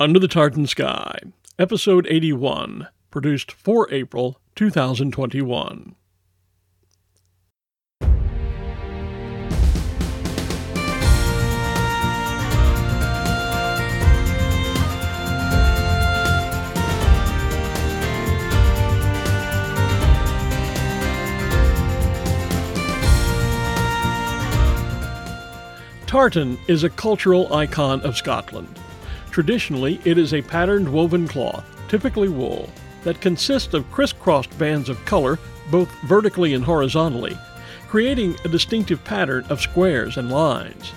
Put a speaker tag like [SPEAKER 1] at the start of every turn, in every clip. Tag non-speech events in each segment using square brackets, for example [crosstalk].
[SPEAKER 1] Under the Tartan Sky, Episode 81, produced for April 2021. Tartan is a cultural icon of Scotland. Traditionally, it is a patterned woven cloth, typically wool, that consists of crisscrossed bands of color, both vertically and horizontally, creating a distinctive pattern of squares and lines.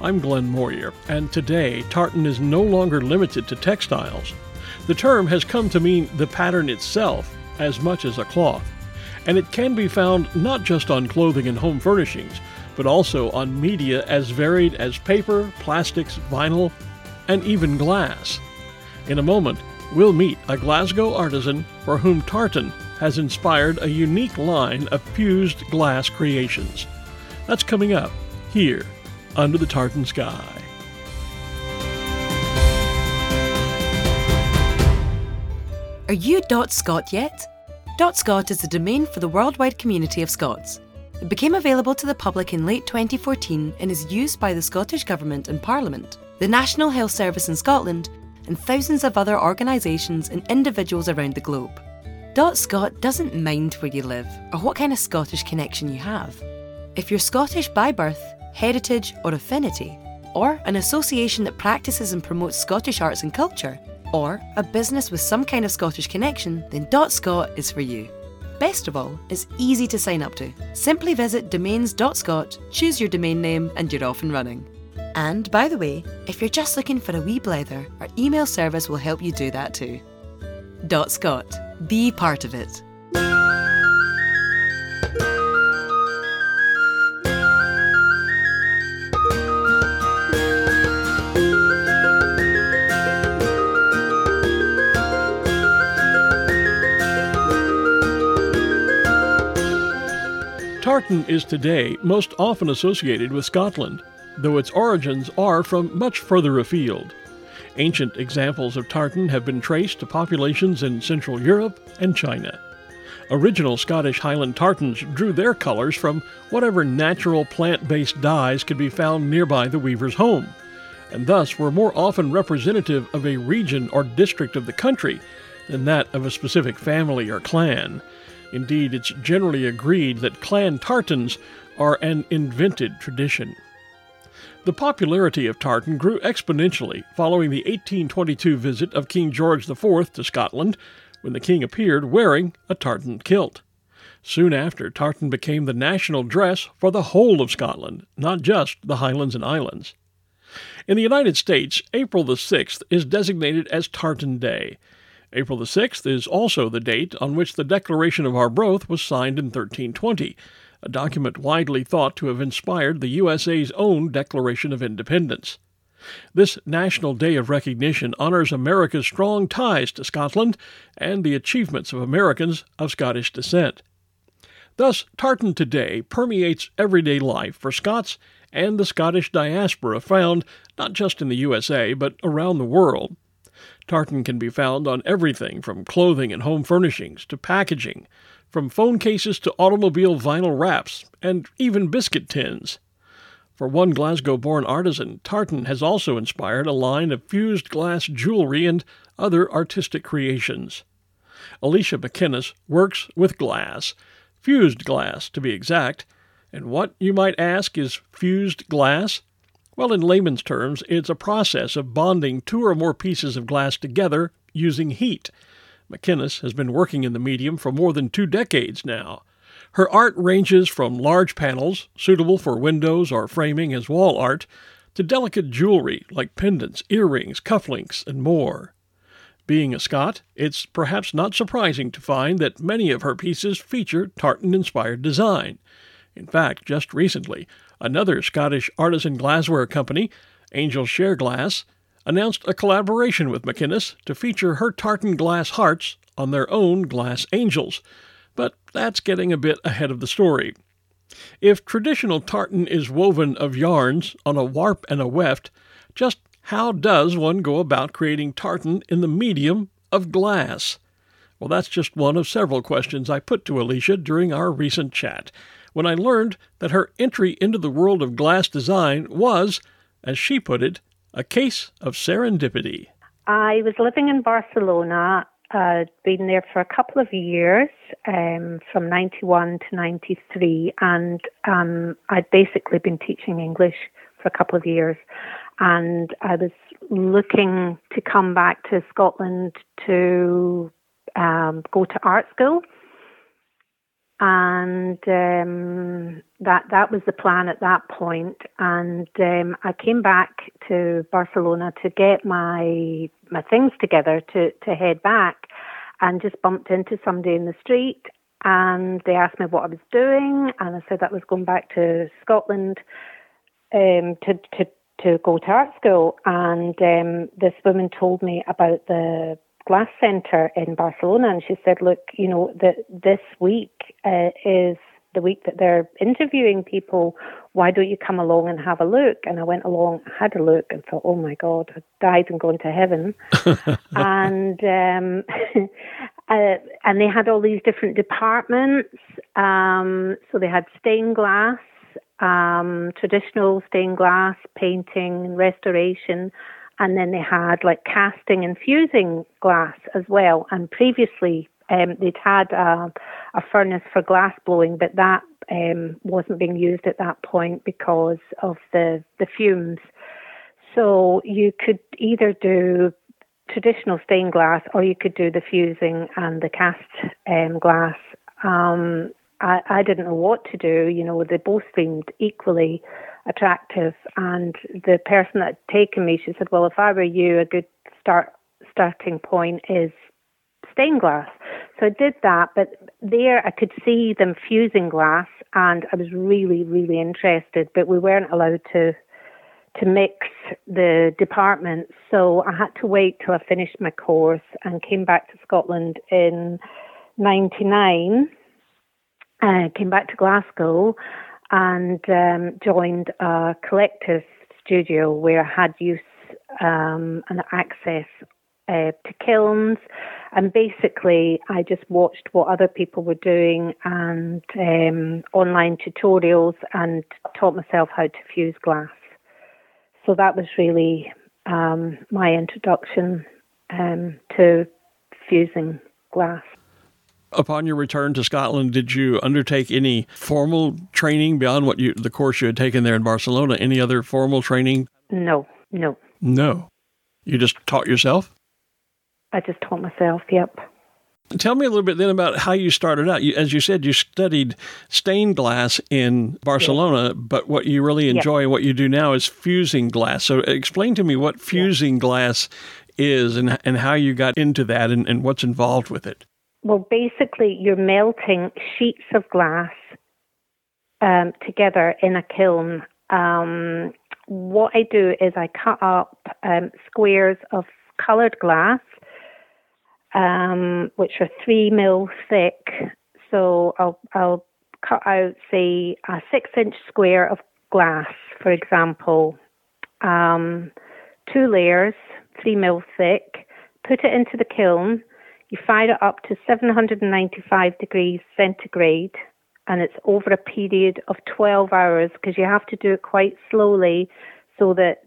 [SPEAKER 1] I'm Glenn Moyer, and today tartan is no longer limited to textiles. The term has come to mean the pattern itself as much as a cloth, and it can be found not just on clothing and home furnishings, but also on media as varied as paper, plastics, vinyl, and even glass. In a moment, we'll meet a Glasgow artisan for whom tartan has inspired a unique line of fused glass creations. That's coming up here under the tartan sky.
[SPEAKER 2] Are you dot .scot yet? .scot is a domain for the worldwide community of Scots. It became available to the public in late 2014 and is used by the Scottish Government and Parliament, the National Health Service in Scotland, and thousands of other organisations and individuals around the globe. Dot .scot doesn't mind where you live or what kind of Scottish connection you have. If you're Scottish by birth, heritage, or affinity, or an association that practices and promotes Scottish arts and culture, or a business with some kind of Scottish connection, then Dot .scot is for you. Best of all, it's easy to sign up to. Simply visit domains.scot, choose your domain name, and you're off and running. And by the way, if you're just looking for a wee blether, our email service will help you do that too. Dot Scot, Be part of it.
[SPEAKER 1] Tartan is today most often associated with Scotland, though its origins are from much further afield. Ancient examples of tartan have been traced to populations in Central Europe and China. Original Scottish Highland tartans drew their colors from whatever natural plant based dyes could be found nearby the weaver's home, and thus were more often representative of a region or district of the country than that of a specific family or clan. Indeed, it's generally agreed that clan tartans are an invented tradition. The popularity of tartan grew exponentially following the 1822 visit of King George IV to Scotland, when the king appeared wearing a tartan kilt. Soon after, tartan became the national dress for the whole of Scotland, not just the Highlands and Islands. In the United States, April the 6th is designated as Tartan Day, April the 6th is also the date on which the Declaration of Arbroath was signed in 1320, a document widely thought to have inspired the USA's own Declaration of Independence. This National Day of Recognition honors America's strong ties to Scotland and the achievements of Americans of Scottish descent. Thus, tartan today permeates everyday life for Scots and the Scottish diaspora found not just in the USA but around the world. Tartan can be found on everything from clothing and home furnishings to packaging, from phone cases to automobile vinyl wraps, and even biscuit tins. For one Glasgow born artisan, tartan has also inspired a line of fused glass jewelry and other artistic creations. Alicia McInnes works with glass, fused glass to be exact. And what, you might ask, is fused glass? Well, in layman's terms, it's a process of bonding two or more pieces of glass together using heat. McInnes has been working in the medium for more than two decades now. Her art ranges from large panels, suitable for windows or framing as wall art, to delicate jewelry like pendants, earrings, cufflinks, and more. Being a Scot, it's perhaps not surprising to find that many of her pieces feature tartan inspired design. In fact, just recently, Another Scottish artisan glassware company, Angel Share Glass, announced a collaboration with McInnes to feature her tartan glass hearts on their own glass angels. But that's getting a bit ahead of the story. If traditional tartan is woven of yarns on a warp and a weft, just How does one go about creating tartan in the medium of glass? Well, that's just one of several questions I put to Alicia during our recent chat when I learned that her entry into the world of glass design was, as she put it, a case of serendipity.
[SPEAKER 3] I was living in Barcelona. I'd been there for a couple of years, um, from 91 to 93, and um, I'd basically been teaching English for a couple of years. And I was looking to come back to Scotland to um, go to art school and um, that that was the plan at that point. And um, I came back to Barcelona to get my my things together to to head back, and just bumped into somebody in the street, and they asked me what I was doing, and I said that I was going back to Scotland um, to to to go to art school, and um, this woman told me about the Glass Center in Barcelona, and she said, "Look, you know that this week uh, is the week that they're interviewing people. Why don't you come along and have a look?" And I went along, had a look, and thought, "Oh my God, I died and gone to heaven." [laughs] and um, [laughs] uh, and they had all these different departments. Um, so they had stained glass, um, traditional stained glass, painting, restoration and then they had like casting and fusing glass as well. And previously, um, they'd had a, a, furnace for glass blowing, but that um, wasn't being used at that point because of the the fumes. So you could either do traditional stained glass or you could do the fusing and the cast um, glass. Um, I, I didn't know what to do. You know, they both seemed equally attractive. And the person that had taken me, she said, "Well, if I were you, a good start starting point is stained glass." So I did that, but there I could see them fusing glass, and I was really, really interested. But we weren't allowed to to mix the departments, so I had to wait till I finished my course and came back to Scotland in '99. Uh, came back to Glasgow and um, joined a collective studio where I had use um, and access uh, to kilns. And basically, I just watched what other people were doing and um, online tutorials and taught myself how to fuse glass. So that was really um, my introduction um, to fusing glass.
[SPEAKER 1] Upon your return to Scotland, did you undertake any formal training beyond what you the course you had taken there in Barcelona? Any other formal training?
[SPEAKER 3] No, no.
[SPEAKER 1] No. You just taught yourself?
[SPEAKER 3] I just taught myself, yep.
[SPEAKER 1] Tell me a little bit then about how you started out. You, as you said, you studied stained glass in Barcelona, yes. but what you really enjoy and what you do now is fusing glass. So explain to me what fusing glass is and, and how you got into that and, and what's involved with it.
[SPEAKER 3] Well, basically, you're melting sheets of glass um, together in a kiln. Um, what I do is I cut up um, squares of coloured glass, um, which are three mil thick. So I'll, I'll cut out, say, a six inch square of glass, for example, um, two layers, three mil thick, put it into the kiln you fire it up to 795 degrees centigrade, and it's over a period of 12 hours because you have to do it quite slowly so that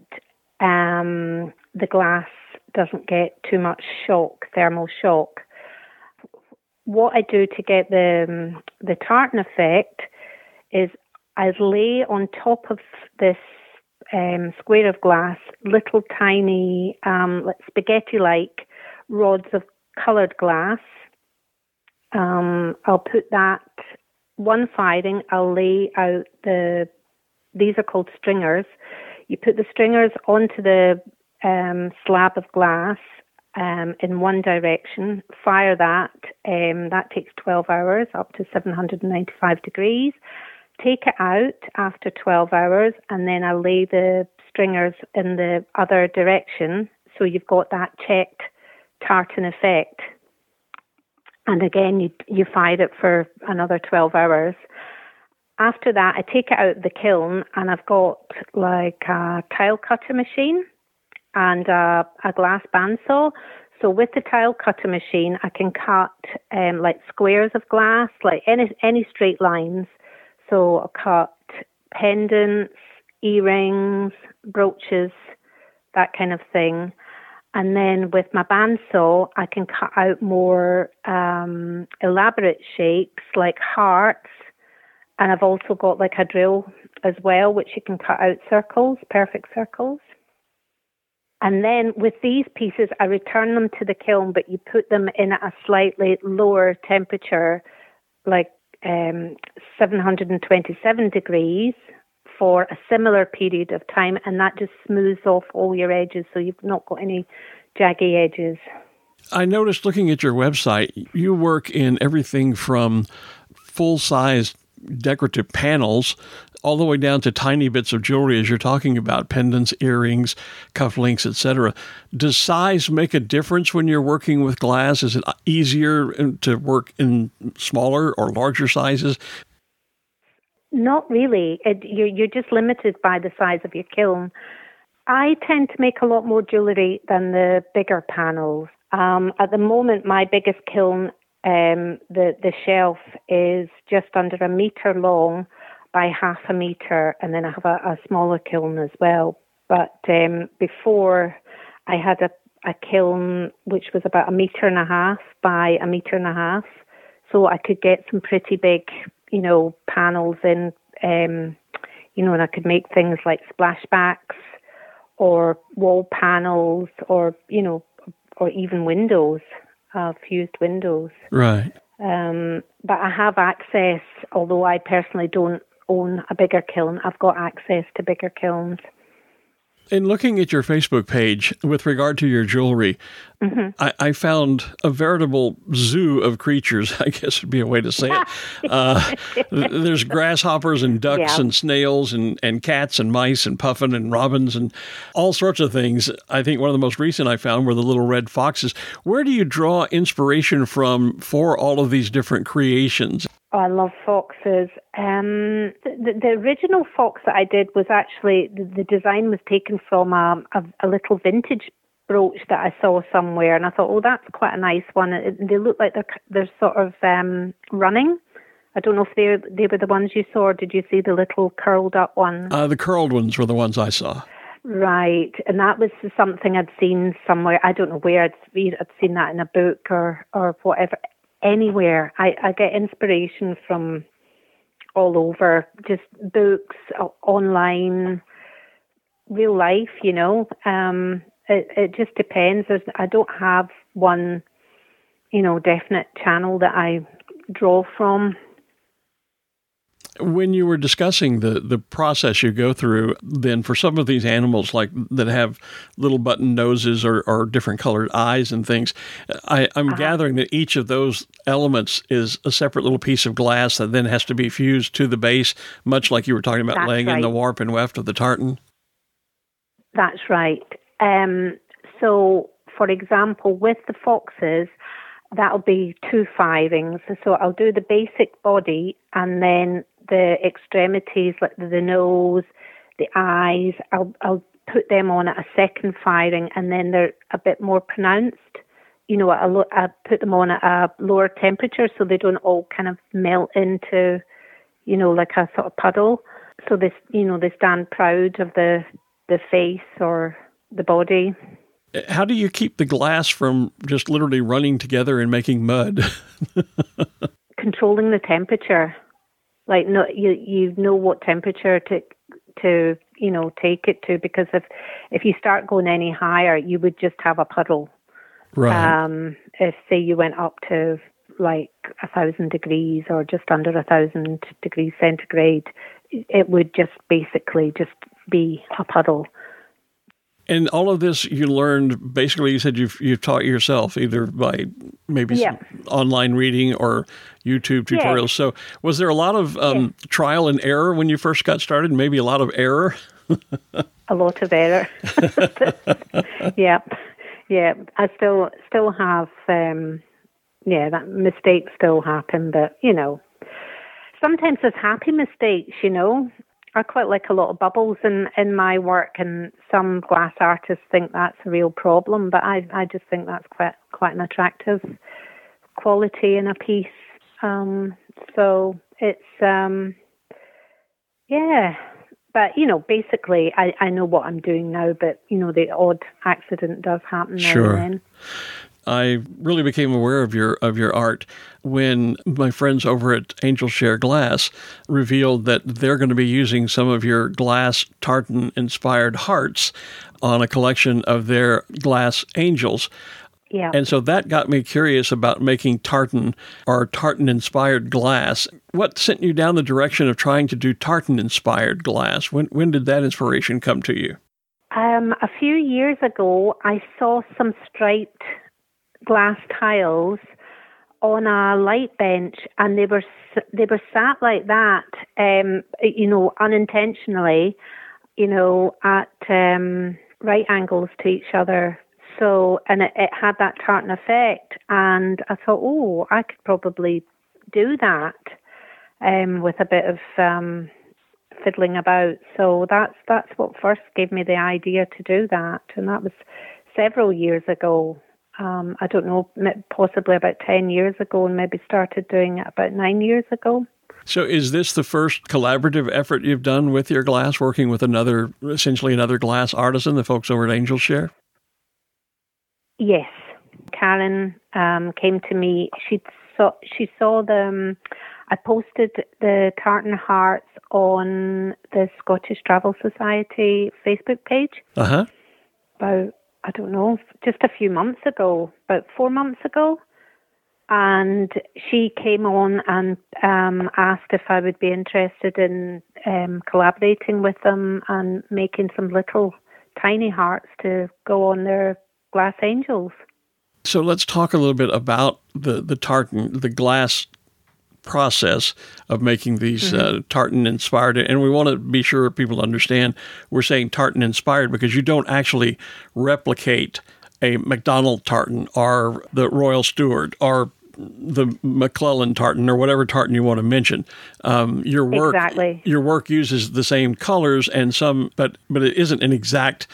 [SPEAKER 3] um, the glass doesn't get too much shock, thermal shock. What I do to get the um, the tartan effect is I lay on top of this um, square of glass little tiny um, spaghetti-like rods of coloured glass. Um, I'll put that one firing. I'll lay out the. These are called stringers. You put the stringers onto the um, slab of glass um, in one direction. Fire that. Um, that takes 12 hours, up to 795 degrees. Take it out after 12 hours, and then I lay the stringers in the other direction. So you've got that checked tartan effect. And again, you, you fire it for another 12 hours. After that, I take it out of the kiln and I've got like a tile cutter machine and a, a glass bandsaw. So with the tile cutter machine, I can cut um, like squares of glass, like any any straight lines. So I'll cut pendants, earrings, brooches, that kind of thing. And then with my bandsaw, I can cut out more um, elaborate shapes like hearts. And I've also got like a drill as well, which you can cut out circles, perfect circles. And then with these pieces, I return them to the kiln, but you put them in at a slightly lower temperature, like um, 727 degrees, for a similar period of time, and that just smooths off all your edges so you've not got any jaggy edges.
[SPEAKER 1] I noticed looking at your website, you work in everything from full size decorative panels all the way down to tiny bits of jewelry as you're talking about pendants, earrings, cufflinks, etc. Does size make a difference when you're working with glass? Is it easier to work in smaller or larger sizes?
[SPEAKER 3] Not really. It, you're, you're just limited by the size of your kiln. I tend to make a lot more jewellery than the bigger panels. Um, at the moment, my biggest kiln, um, the the shelf is just under a meter long by half a meter, and then I have a, a smaller kiln as well. But um, before, I had a, a kiln which was about a meter and a half by a meter and a half, so I could get some pretty big, you know, panels in. Um, you know, and I could make things like splashbacks or wall panels or you know or even windows, uh, fused windows.
[SPEAKER 1] Right.
[SPEAKER 3] Um, but I have access, although I personally don't own a bigger kiln. I've got access to bigger kilns.
[SPEAKER 1] In looking at your Facebook page with regard to your jewelry, mm-hmm. I, I, found a veritable zoo of creatures, [laughs] I guess would be a way to say it. [laughs] Uh, there's grasshoppers and ducks yeah. and snails and, and cats and mice and puffin and robins and all sorts of things. I think one of the most recent I found were the little red foxes. Where do you draw inspiration from for all of these different creations?
[SPEAKER 3] Oh, I love foxes. Um, the, the, original fox that I did was actually the, the design was taken from a, a, a, little vintage brooch that I saw somewhere, and I thought, oh, that's quite a nice one. It, they look like they're they're sort of um, running. I don't know if they they were the ones you saw. Or did you see the little curled up ones?
[SPEAKER 1] Uh, the curled ones were the ones I saw.
[SPEAKER 3] Right, and that was something I'd seen somewhere. I don't know where I'd, I'd seen that in a book or or whatever anywhere. I, I get inspiration from all over, just books, online, real life, you know. Um, it, it just depends. There's, I don't have one, you know, definite channel that I draw from
[SPEAKER 1] when you were discussing the the process you go through, then for some of these animals like that have little button noses or, or different colored eyes and things, I, am uh-huh. gathering that each of those elements is a separate little piece of glass that then has to be fused to the base, much like you were talking about
[SPEAKER 3] That's
[SPEAKER 1] laying
[SPEAKER 3] right.
[SPEAKER 1] in the warp and weft of the tartan.
[SPEAKER 3] That's right. Um, so, for example, with the foxes, that'll be two firings. So I'll do the basic body and then the extremities, like the nose, the eyes, I'll, I'll put them on at a second firing and then they're a bit more pronounced. You know, I, I put them on at a lower temperature so they don't all kind of melt into, you know, like a sort of puddle. So they, you know, they stand proud of the the face or the body.
[SPEAKER 1] How do you keep the glass from just literally running together and making mud? [laughs]
[SPEAKER 3] Controlling the temperature. Like no, you you know what temperature to to you know take it to because if if you start going any higher, you would just have a puddle.
[SPEAKER 1] Right.
[SPEAKER 3] Um, if say you went up to like a thousand degrees or just under a thousand degrees centigrade, it would just basically just be a puddle.
[SPEAKER 1] And all of this you learned basically. You said you've you've taught yourself either by maybe
[SPEAKER 3] yeah.
[SPEAKER 1] online reading or YouTube tutorials. So was there a lot of um, trial and error when you first got started? Maybe a lot of error.
[SPEAKER 3] a lot of error. [laughs] yeah, yeah. I still still have. Um, yeah, that mistakes still happen, but you know, sometimes there's happy mistakes. You know, I quite like a lot of bubbles in, in my work, and some glass artists think that's a real problem, but I, I just think that's quite quite an attractive quality in a piece. Um, so it's um, yeah, but you know, basically, I, I know what I'm doing now, but you know, the odd accident does happen
[SPEAKER 1] sure. I really became aware of your of your art when my friends over at Angel Share Glass revealed that they're going to be using some of your glass tartan inspired hearts on a collection of their glass angels.
[SPEAKER 3] Yeah.
[SPEAKER 1] And so that got me curious about making tartan or tartan inspired glass. What sent you down the direction of trying to do tartan inspired glass? When when did that inspiration come to you?
[SPEAKER 3] Um, a few years ago, I saw some striped glass tiles on a light bench, and they were they were sat like that, um, you know, unintentionally, you know, at um, right angles to each other. So, and it, it had that tartan effect, and I thought, oh, I could probably do that um, with a bit of um, fiddling about. So that's that's what first gave me the idea to do that, and that was several years ago um, I don't know, possibly about 10 years ago, and maybe started doing it about nine years ago.
[SPEAKER 1] So, is this the first collaborative effort you've done with your glass, working with another, essentially another glass artisan, the folks over at Angel Share?
[SPEAKER 3] Yes. Karen um, came to me. She saw she saw them. I posted the tartan hearts on the Scottish Travel Society Facebook page.
[SPEAKER 1] Uh huh.
[SPEAKER 3] About I don't know, just a few months ago, about four months ago. And she came on and um, asked if I would be interested in um, collaborating with them and making some little tiny hearts to go on their glass angels.
[SPEAKER 1] So let's talk a little bit about the, the tartan, the glass process of making these mm-hmm. uh, tartan inspired. And we want to be sure people understand we're saying tartan inspired because you don't actually replicate a McDonald tartan or the Royal Stewart or the McClellan tartan or whatever tartan you want to mention. Um, your work
[SPEAKER 3] exactly.
[SPEAKER 1] your work uses the same colors and some, but but it isn't an exact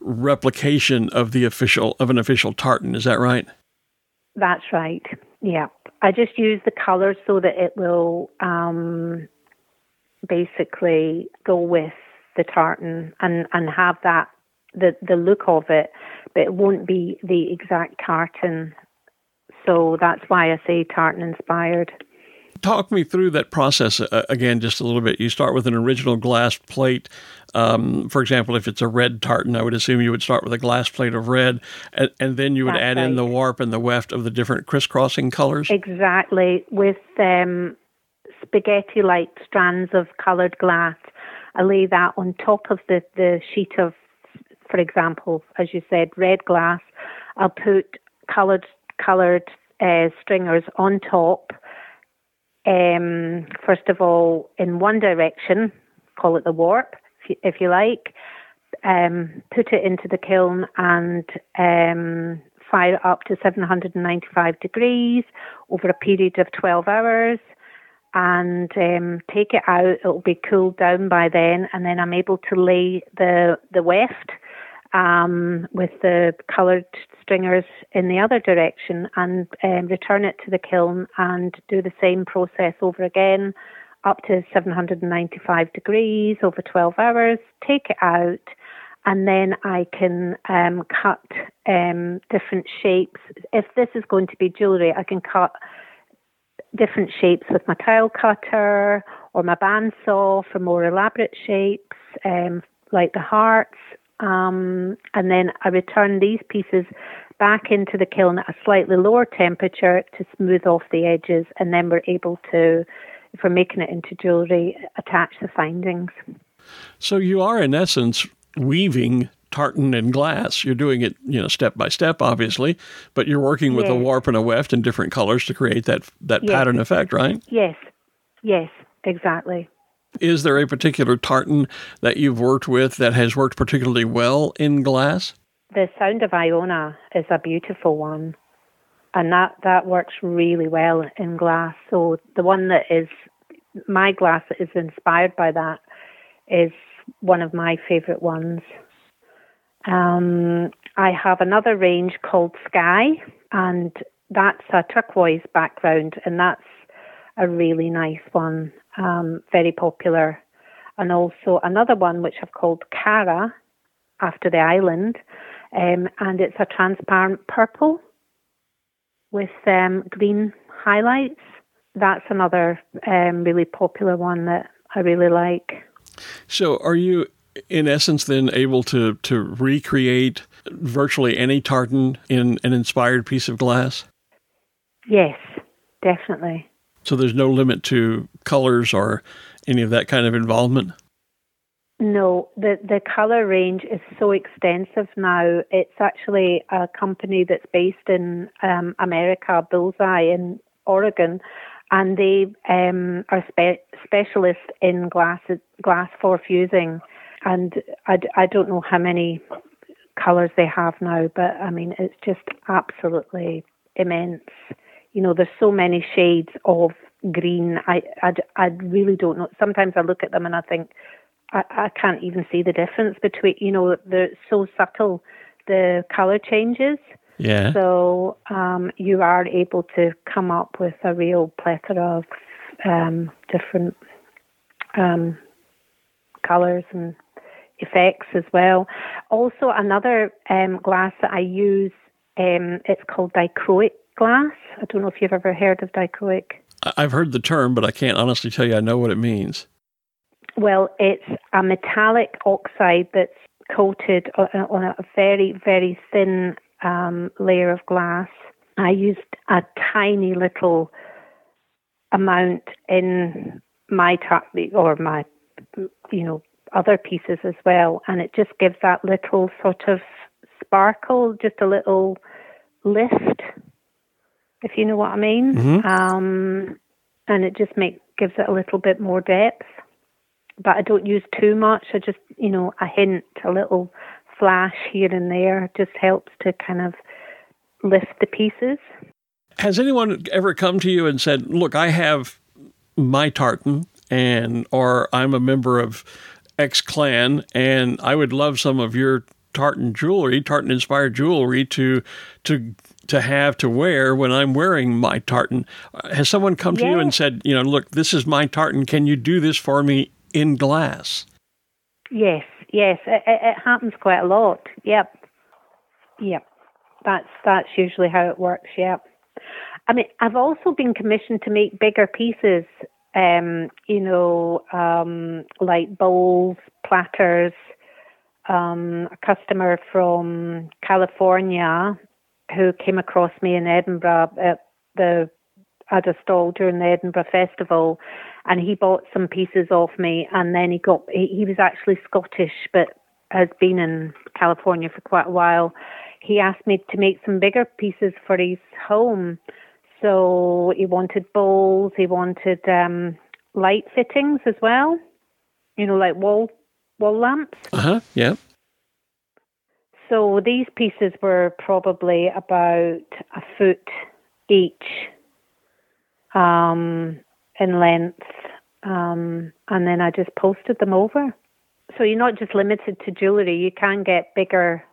[SPEAKER 1] replication of the official of an official tartan. Is that right?
[SPEAKER 3] That's right. Yeah. I just use the colors so that it will um, basically go with the tartan and, and have that the the look of it, but it won't be the exact tartan. So that's why I say tartan inspired
[SPEAKER 1] talk me through that process uh, again just a little bit. You start with an original glass plate. Um, for example, if it's a red tartan, I would assume you would start with a glass plate of red, and, and then you would That's add right. in the warp and the weft of the different crisscrossing colors.
[SPEAKER 3] Exactly, with um, spaghetti-like strands of coloured glass. I lay that on top of the, the sheet of, for example, as you said, red glass. I'll put coloured coloured uh, stringers on top um, first of all, in one direction, call it the warp, if you like, um, put it into the kiln and um, fire it up to 795 degrees over a period of 12 hours and um, take it out. It'll be cooled down by then, and then I'm able to lay the the weft um, with the coloured stringers in the other direction and um, return it to the kiln and do the same process over again up to 795 degrees over 12 hours, take it out, and then I can um, cut um, different shapes. If this is going to be jewellery, I can cut different shapes with my tile cutter or my bandsaw for more elaborate shapes, um, like the hearts. Um, and then I return these pieces back into the kiln at a slightly lower temperature to smooth off the edges, and then we're able to, if we're making it into jewellery, attach the findings.
[SPEAKER 1] So you are, in essence, weaving tartan and glass. You're doing it, you know, step by step, obviously, but you're working with yes. a warp and a weft in different colors to create that that yes. pattern effect, right?
[SPEAKER 3] Yes, yes, exactly.
[SPEAKER 1] Is there a particular tartan that you've worked with that has worked particularly well in glass?
[SPEAKER 3] The Sound of Iona is a beautiful one, and that, that works really well in glass. So the one that is my glass that is inspired by that is one of my favourite ones. Um, I have another range called Sky, and that's a turquoise background, and that's a really nice one, um, very popular. And also another one which I've called Cara, after the island, um, and it's a transparent purple with um, green highlights. That's another um, really popular one that I really like.
[SPEAKER 1] So, are you in essence then able to to recreate virtually any tartan in an inspired piece of glass?
[SPEAKER 3] Yes, definitely.
[SPEAKER 1] So there's no limit to colors or any of that kind of involvement?
[SPEAKER 3] No, the the color range is so extensive now. It's actually a company that's based in um, America, Bullseye in Oregon, and they um, are spe- specialists in glass glass for fusing. And I, I don't know how many colors they have now, but I mean it's just absolutely immense. You know, there's so many shades of green. I, I, I really don't know. Sometimes I look at them and I think I, I can't even see the difference between. You know, they're so subtle. The color changes.
[SPEAKER 1] Yeah.
[SPEAKER 3] So um, you are able to come up with a real plethora of um, different um, colors and effects as well. Also, another um, glass that I use, um, it's called dichroic glass. I don't know if you've ever heard of dichroic.
[SPEAKER 1] I've heard the term, but I can't honestly tell you I know what it means.
[SPEAKER 3] Well, it's a metallic oxide that's coated on a very, very thin um, layer of glass. I used a tiny little amount in my or my, you know, other pieces as well, and it just gives that little sort of sparkle, just a little lift, if you know what I mean.
[SPEAKER 1] Mm-hmm.
[SPEAKER 3] Um, and it just make gives it a little bit more depth. But I don't use too much. I just, you know, a hint, a little flash here and there just helps to kind of lift the pieces.
[SPEAKER 1] Has anyone ever come to you and said, "Look, I have my tartan and or I'm a member of X clan, and I would love some of your tartan jewelry, tartan inspired jewelry to to to have to wear when I'm wearing my tartan. Has someone come yes. to you and said, you know, look, this is my tartan. Can you do this for me in glass?
[SPEAKER 3] Yes, yes, it, it happens quite a lot. Yep, yep. That's that's usually how it works. Yep. I mean, I've also been commissioned to make bigger pieces um, you know, um, like bowls, platters. Um, a customer from California who came across me in Edinburgh at the at a stall during the Edinburgh Festival, and he bought some pieces off me, and then he got he, he was actually Scottish, but has been in California for quite a while. He asked me to make some bigger pieces for his home, so he wanted bowls, he wanted um, light fittings as well. You know, like wall wall lamps.
[SPEAKER 1] Uh huh. Yeah.
[SPEAKER 3] So these pieces were probably about a foot each um, in length, um, and then I just posted them over. So you're not just limited to jewellery; you can get bigger.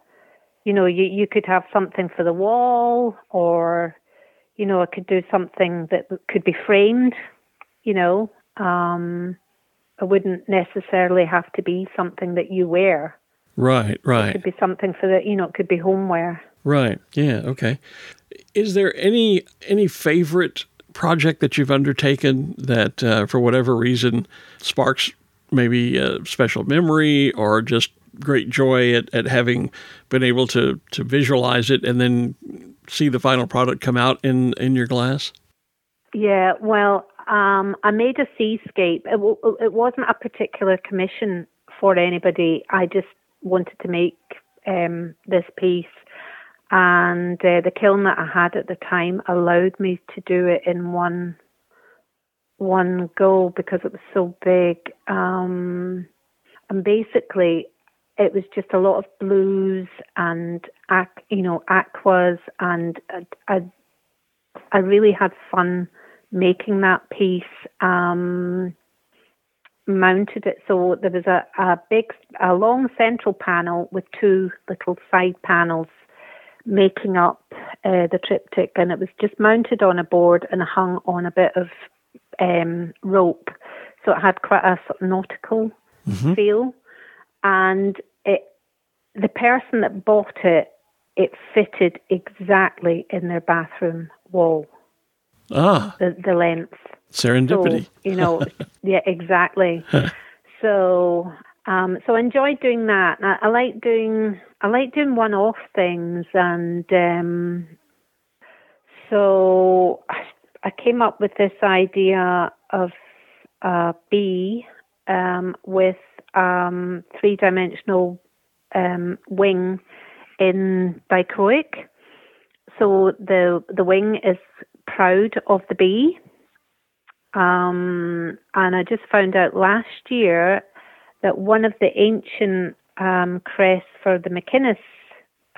[SPEAKER 3] You know, you you could have something for the wall, or you know, I could do something that could be framed, you know. Um, it wouldn't necessarily have to be something that you wear.
[SPEAKER 1] Right, right.
[SPEAKER 3] It could be something for the, you know, it could be homeware.
[SPEAKER 1] Right. Yeah. Okay. Is there any any favorite project that you've undertaken that, uh, for whatever reason, sparks maybe a special memory or just great joy at, at having been able to to visualize it and then see the final product come out in in your glass?
[SPEAKER 3] Yeah, well, um, I made a seascape. It, w- it wasn't a particular commission for anybody. I just wanted to make um, this piece, and uh, the kiln that I had at the time allowed me to do it in one one go because it was so big. Um, and basically, it was just a lot of blues and you know aquas, and I, I really had fun making that piece. Um, mounted it so there was a, a big, a long central panel with two little side panels making up uh, the triptych, and it was just mounted on a board and hung on a bit of um, rope. So it had quite a sort of nautical mm-hmm. feel, and it the person that bought it, it fitted exactly in their bathroom wall.
[SPEAKER 1] Ah,
[SPEAKER 3] the the length.
[SPEAKER 1] Serendipity.
[SPEAKER 3] So, you know, [laughs] yeah, exactly. [laughs] so, um, so I enjoyed doing that. I, I like doing I like doing one-off things, and um, so I came up with this idea of a bee um, with um, three-dimensional um, wing in dichroic. So the the wing is proud of the bee. Um, and I just found out last year that one of the ancient um, crests for the McInnes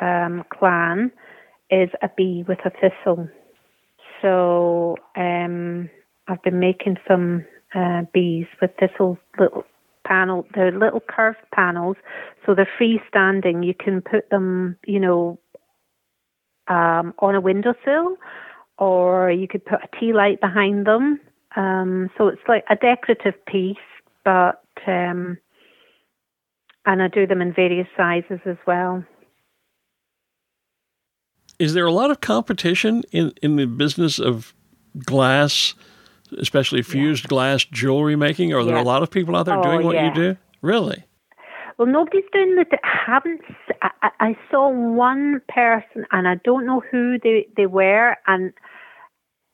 [SPEAKER 3] um, clan is a bee with a thistle. So um, I've been making some uh, bees with thistle little panel. They're little curved panels, so they're freestanding. You can put them, you know, um, on a windowsill, or you could put a tea light behind them. Um, so it's like a decorative piece, but um, and I do them in various sizes as well.
[SPEAKER 1] Is there a lot of competition in, in the business of glass, especially fused yeah. glass jewelry making? Are yeah. there a lot of people out there oh, doing what yeah. you do? Really?
[SPEAKER 3] Well, nobody's doing the. I haven't. I, I saw one person, and I don't know who they they were, and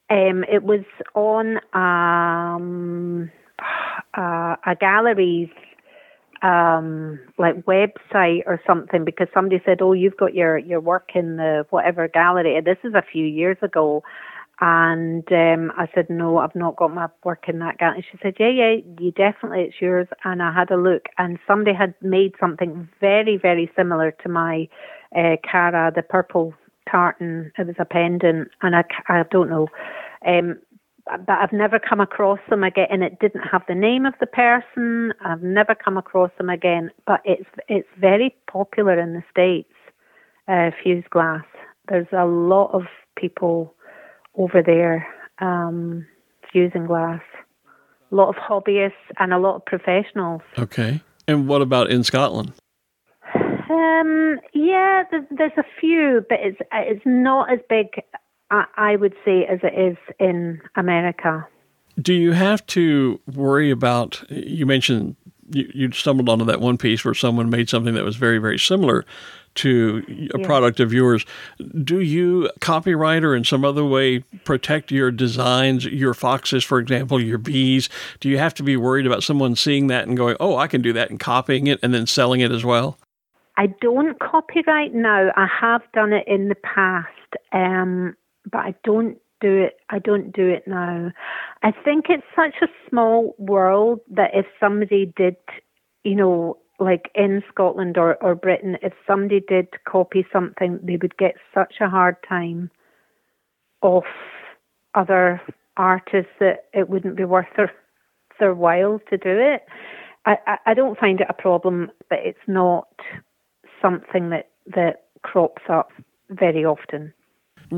[SPEAKER 3] um, it was on um, [sighs] uh, a gallery's um, like website or something because somebody said, "Oh, you've got your your work in the whatever gallery." This is a few years ago, and um, I said, "No, I've not got my work in that gallery." She said, "Yeah, yeah, you definitely it's yours." And I had a look, and somebody had made something very, very similar to my uh, Cara, the purple tartan. It was a pendant, and I I don't know. Um, but I've never come across them again, and it didn't have the name of the person. I've never come across them again, but it's it's very popular in the states. Uh, fused glass. There's a lot of people over there um, fusing glass. A lot of hobbyists and a lot of professionals.
[SPEAKER 1] Okay. And what about in Scotland?
[SPEAKER 3] Um, yeah, there's, there's a few, but it's it's not as big I, I would say, as it is in America.
[SPEAKER 1] Do you have to worry about? You mentioned you, you, stumbled onto that one piece where someone made something that was very, very similar to a product of yours. Do you, copyright or in some other way, protect your designs, your foxes, for example, your bees? Do you have to be worried about someone seeing that and going, oh, I can do that, and copying it and then selling it as well?
[SPEAKER 3] I don't copyright now. I have done it in the past. Um, but I don't do it. I don't do it now. I think it's such a small world that if somebody did, you know, like in Scotland or, or Britain, if somebody did copy something, they would get such a hard time off other artists that it wouldn't be worth their their while to do it. I, I, I don't find it a problem, but it's not something that, that crops up very often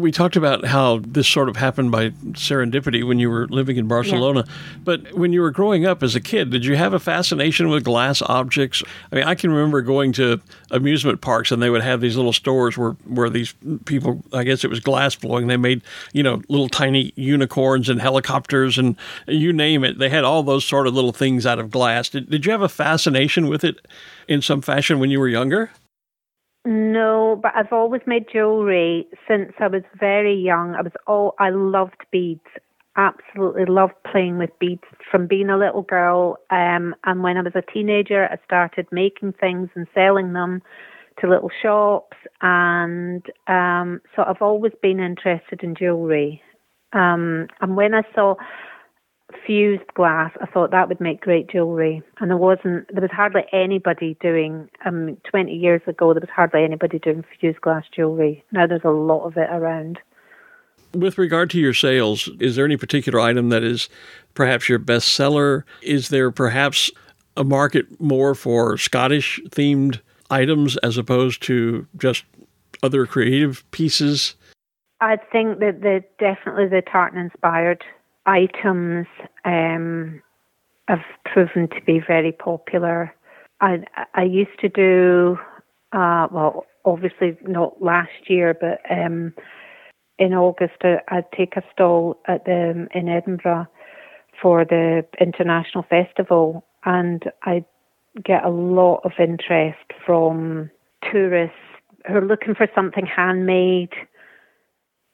[SPEAKER 1] we talked about how this sort of happened by serendipity when you were living in Barcelona. Yeah. But when you were growing up as a kid, did you have a fascination with glass objects? I mean, I can remember going to amusement parks and they would have these little stores where, where these people, I guess it was glass blowing, they made, you know, little tiny unicorns and helicopters and you name it. They had all those sort of little things out of glass. Did, did you have a fascination with it in some fashion when you were younger?
[SPEAKER 3] No, but I've always made jewelry since I was very young. I was all I loved beads. Absolutely loved playing with beads from being a little girl. Um, and when I was a teenager, I started making things and selling them to little shops. And um, so I've always been interested in jewelry. Um, and when I saw fused glass, I thought that would make great jewellery. And there wasn't, there was hardly anybody doing, um, 20 years ago, there was hardly anybody doing fused glass jewellery. Now there's a lot of it around.
[SPEAKER 1] With regard to your sales, is there any particular item that is perhaps your best seller? Is there perhaps a market more for Scottish themed items as opposed to just other creative pieces?
[SPEAKER 3] I think that the definitely the tartan inspired items um, have proven to be very popular. I I used to do uh, well, obviously not last year, but um, in August uh, I'd take a stall at the in Edinburgh for the international festival, and I get a lot of interest from tourists who are looking for something handmade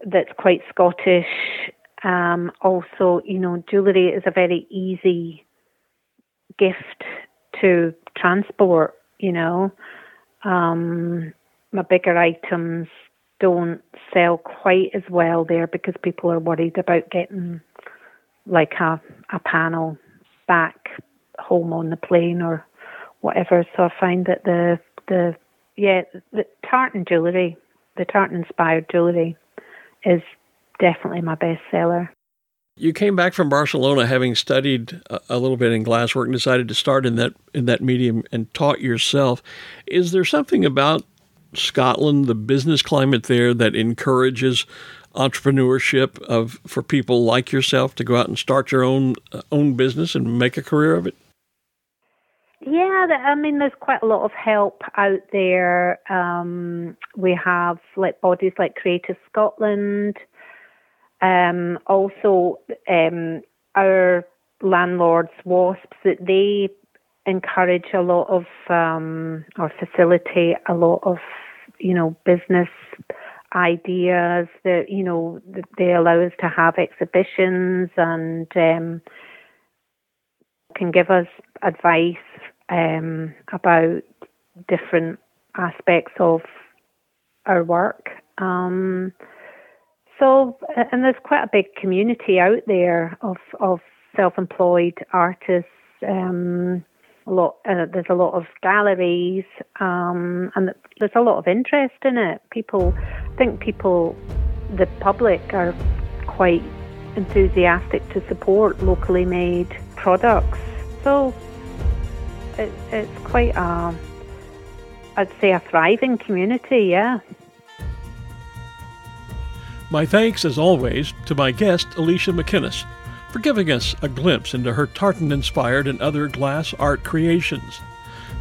[SPEAKER 3] that's quite Scottish. Um, also, you know, jewellery is a very easy gift to transport, you know. Um, my bigger items don't sell quite as well there because people are worried about getting like a, a panel back home on the plane or whatever. So I find that the the yeah the tartan jewellery, the tartan inspired jewellery, is definitely my bestseller.
[SPEAKER 1] You came back from Barcelona having studied a little bit in glasswork and decided to start in that in that medium and taught yourself. Is there something about Scotland, the business climate there that encourages entrepreneurship of for people like yourself to go out and start your own uh, own business and make a career of it?
[SPEAKER 3] Yeah, I mean, there's quite a lot of help out there. Um, we have like bodies like Creative Scotland. Um, also, um, our landlords, WASPs, that they encourage a lot of um, or facilitate a lot of you know business ideas that you know they allow us to have exhibitions and um, can give us advice um, about different aspects of our work. Um, so, and there's quite a big community out there of of self-employed artists. Um, a lot, uh, there's a lot of galleries, um, and there's a lot of interest in it. People, I think people, the public are quite enthusiastic to support locally made products. So it, it's quite a, I'd say a thriving community, yeah.
[SPEAKER 1] My thanks, as always, to my guest, Alicia McInnes, for giving us a glimpse into her tartan inspired and other glass art creations.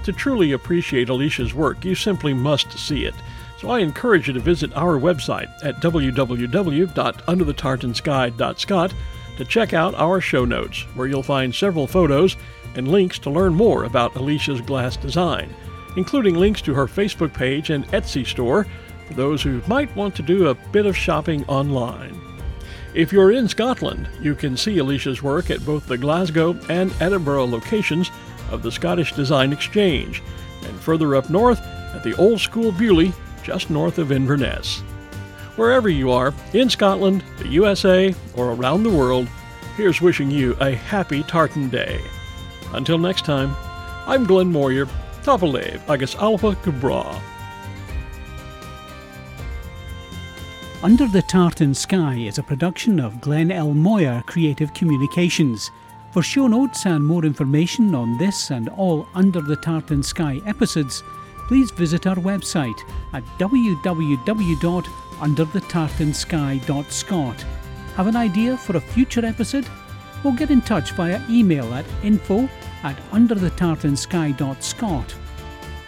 [SPEAKER 1] To truly appreciate Alicia's work, you simply must see it. So I encourage you to visit our website at www.underthetartansky.scot to check out our show notes, where you'll find several photos and links to learn more about Alicia's glass design, including links to her Facebook page and Etsy store those who might want to do a bit of shopping online. If you're in Scotland, you can see Alicia's work at both the Glasgow and Edinburgh locations of the Scottish Design Exchange, and further up north at the Old School Beauly, just north of Inverness. Wherever you are, in Scotland, the USA, or around the world, here's wishing you a happy Tartan Day. Until next time, I'm Glenn Moyer, Tapadh leibh, agus Alba gu bràth.
[SPEAKER 4] Under the Tartan Sky is a production of Glenn L. Moyer Creative Communications. For show notes and more information on this and all Under the Tartan Sky episodes, please visit our website at www.underthetartansky.scot. Have an idea for a future episode? Or get in touch via email at info at underthetartansky.scot.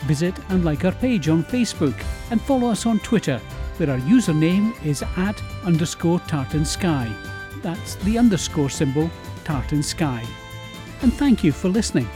[SPEAKER 4] Visit and like our page on Facebook and follow us on Twitter, where our username is at underscore tartan sky. That's the underscore symbol tartan sky. And thank you for listening.